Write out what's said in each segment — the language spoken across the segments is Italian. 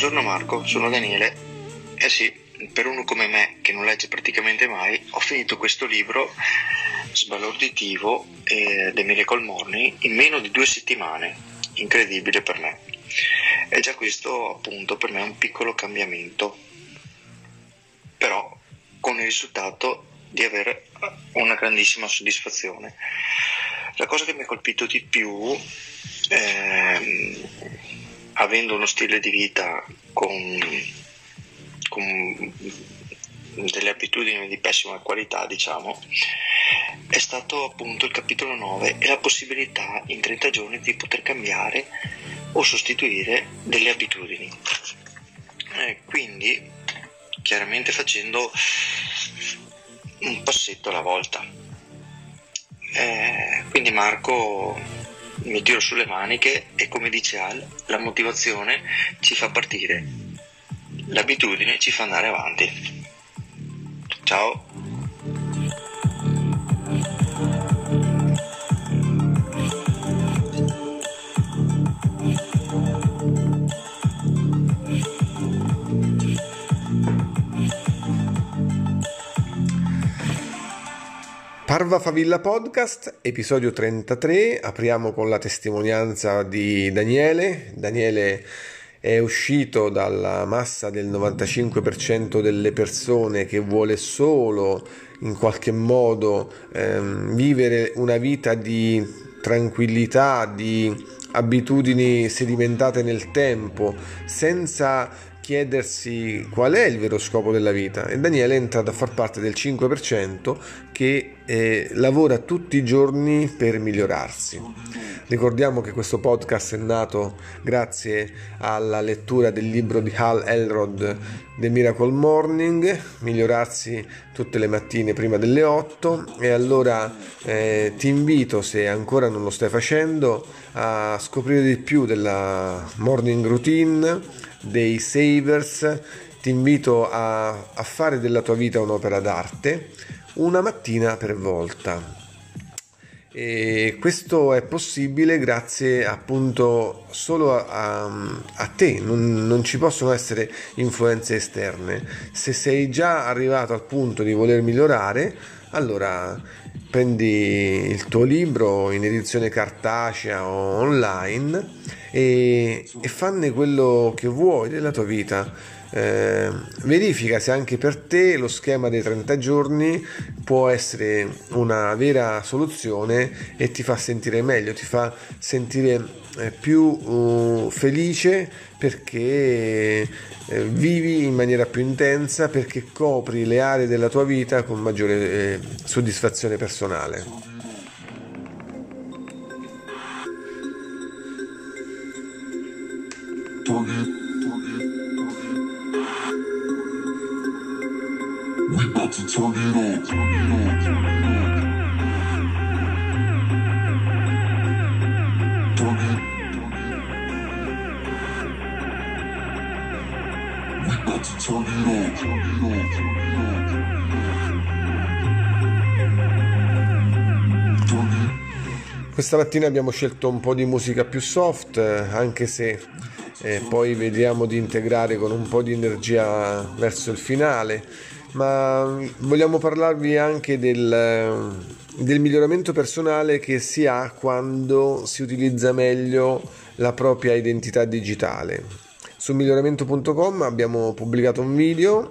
Buongiorno Marco, sono Daniele. Eh sì, per uno come me che non legge praticamente mai, ho finito questo libro sbalorditivo eh, The Miracle Morning in meno di due settimane. Incredibile per me. E già questo appunto per me è un piccolo cambiamento, però con il risultato di avere una grandissima soddisfazione. La cosa che mi ha colpito di più eh, avendo uno stile di vita con, con delle abitudini di pessima qualità, diciamo, è stato appunto il capitolo 9 e la possibilità in 30 giorni di poter cambiare o sostituire delle abitudini. Eh, quindi, chiaramente facendo un passetto alla volta. Eh, quindi Marco mi tiro sulle maniche e come dice Al, la motivazione ci fa partire, l'abitudine ci fa andare avanti. Ciao! Parva Favilla Podcast, episodio 33, apriamo con la testimonianza di Daniele. Daniele è uscito dalla massa del 95% delle persone che vuole solo in qualche modo ehm, vivere una vita di tranquillità, di abitudini sedimentate nel tempo, senza chiedersi qual è il vero scopo della vita e Daniele è entrato a far parte del 5% che eh, lavora tutti i giorni per migliorarsi. Ricordiamo che questo podcast è nato grazie alla lettura del libro di Hal Elrod The Miracle Morning, migliorarsi tutte le mattine prima delle 8 e allora eh, ti invito se ancora non lo stai facendo a scoprire di più della morning routine dei savers, ti invito a, a fare della tua vita un'opera d'arte una mattina per volta. E questo è possibile grazie appunto solo a, a, a te, non, non, ci possono essere influenze esterne. Se sei già arrivato al punto di voler migliorare, allora prendi il tuo libro in edizione cartacea o online e, e fanne quello che vuoi della tua vita. Eh, verifica se anche per te lo schema dei 30 giorni può essere una vera soluzione e ti fa sentire meglio, ti fa sentire eh, più uh, felice perché eh, vivi in maniera più intensa, perché copri le aree della tua vita con maggiore eh, soddisfazione personale. Target. About to turn it on. Turn it on. Turn it on. Questa mattina abbiamo scelto un po' di musica più soft, anche se e poi vediamo di integrare con un po' di energia verso il finale, ma vogliamo parlarvi anche del, del miglioramento personale che si ha quando si utilizza meglio la propria identità digitale. Su miglioramento.com abbiamo pubblicato un video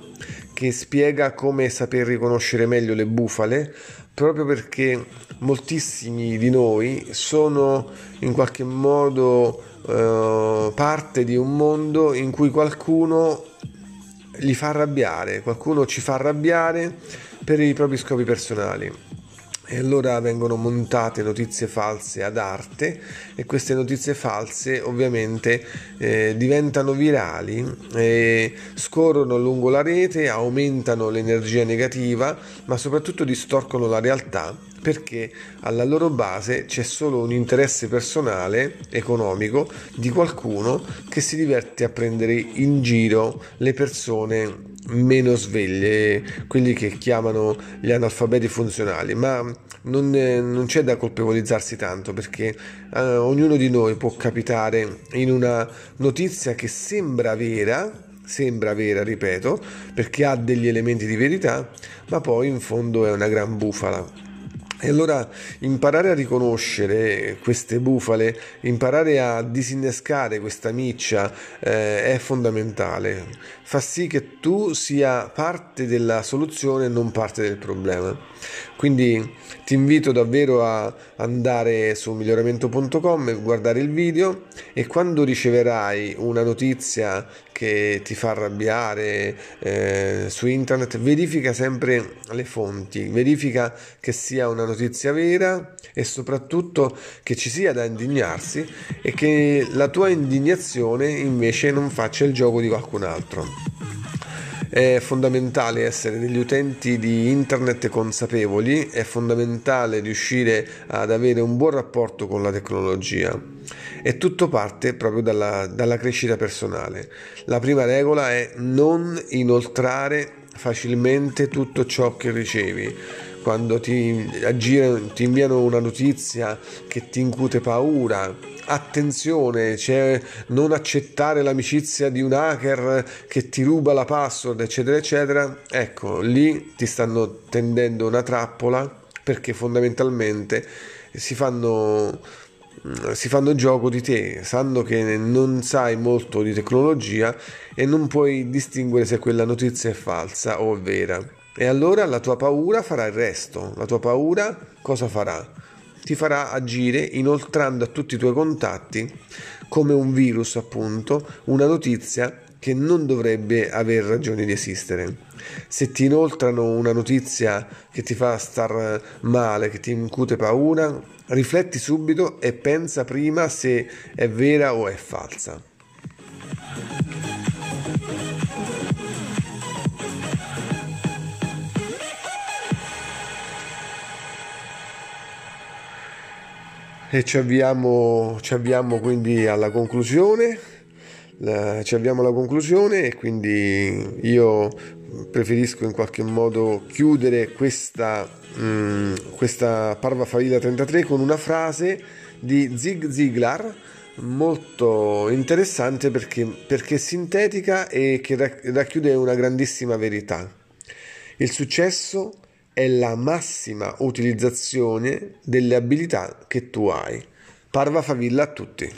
che spiega come saper riconoscere meglio le bufale, proprio perché moltissimi di noi sono in qualche modo eh, parte di un mondo in cui qualcuno li fa arrabbiare, qualcuno ci fa arrabbiare per i propri scopi personali. E allora vengono montate notizie false ad arte e queste notizie false ovviamente eh, diventano virali, eh, scorrono lungo la rete, aumentano l'energia negativa, ma soprattutto distorcono la realtà perché alla loro base c'è solo un interesse personale, economico, di qualcuno che si diverte a prendere in giro le persone meno sveglie, quelli che chiamano gli analfabeti funzionali, ma non, non c'è da colpevolizzarsi tanto perché eh, ognuno di noi può capitare in una notizia che sembra vera, sembra vera, ripeto, perché ha degli elementi di verità, ma poi in fondo è una gran bufala. E allora imparare a riconoscere queste bufale, imparare a disinnescare questa miccia eh, è fondamentale. Fa sì che tu sia parte della soluzione e non parte del problema. Quindi ti invito davvero a andare su miglioramento.com, guardare il video e quando riceverai una notizia che ti fa arrabbiare eh, su internet, verifica sempre le fonti, verifica che sia una notizia vera e soprattutto che ci sia da indignarsi e che la tua indignazione invece non faccia il gioco di qualcun altro. È fondamentale essere degli utenti di internet consapevoli, è fondamentale riuscire ad avere un buon rapporto con la tecnologia e tutto parte proprio dalla, dalla crescita personale. La prima regola è non inoltrare facilmente tutto ciò che ricevi quando ti, aggirano, ti inviano una notizia che ti incute paura, attenzione, cioè non accettare l'amicizia di un hacker che ti ruba la password, eccetera, eccetera, ecco, lì ti stanno tendendo una trappola perché fondamentalmente si fanno si fanno gioco di te, sanno che non sai molto di tecnologia e non puoi distinguere se quella notizia è falsa o è vera. E allora la tua paura farà il resto. La tua paura cosa farà? Ti farà agire inoltrando a tutti i tuoi contatti come un virus, appunto, una notizia che non dovrebbe aver ragione di esistere. Se ti inoltrano una notizia che ti fa star male, che ti incute paura, rifletti subito e pensa prima se è vera o è falsa. E ci avviamo, ci avviamo quindi alla conclusione. La, ci avviamo alla conclusione e quindi io preferisco in qualche modo chiudere questa, mh, mm, questa Parva Favilla 33 con una frase di Zig Ziglar molto interessante perché, perché sintetica e che racchiude una grandissima verità. Il successo è la massima utilizzazione delle abilità che tu hai. Parva favilla a tutti.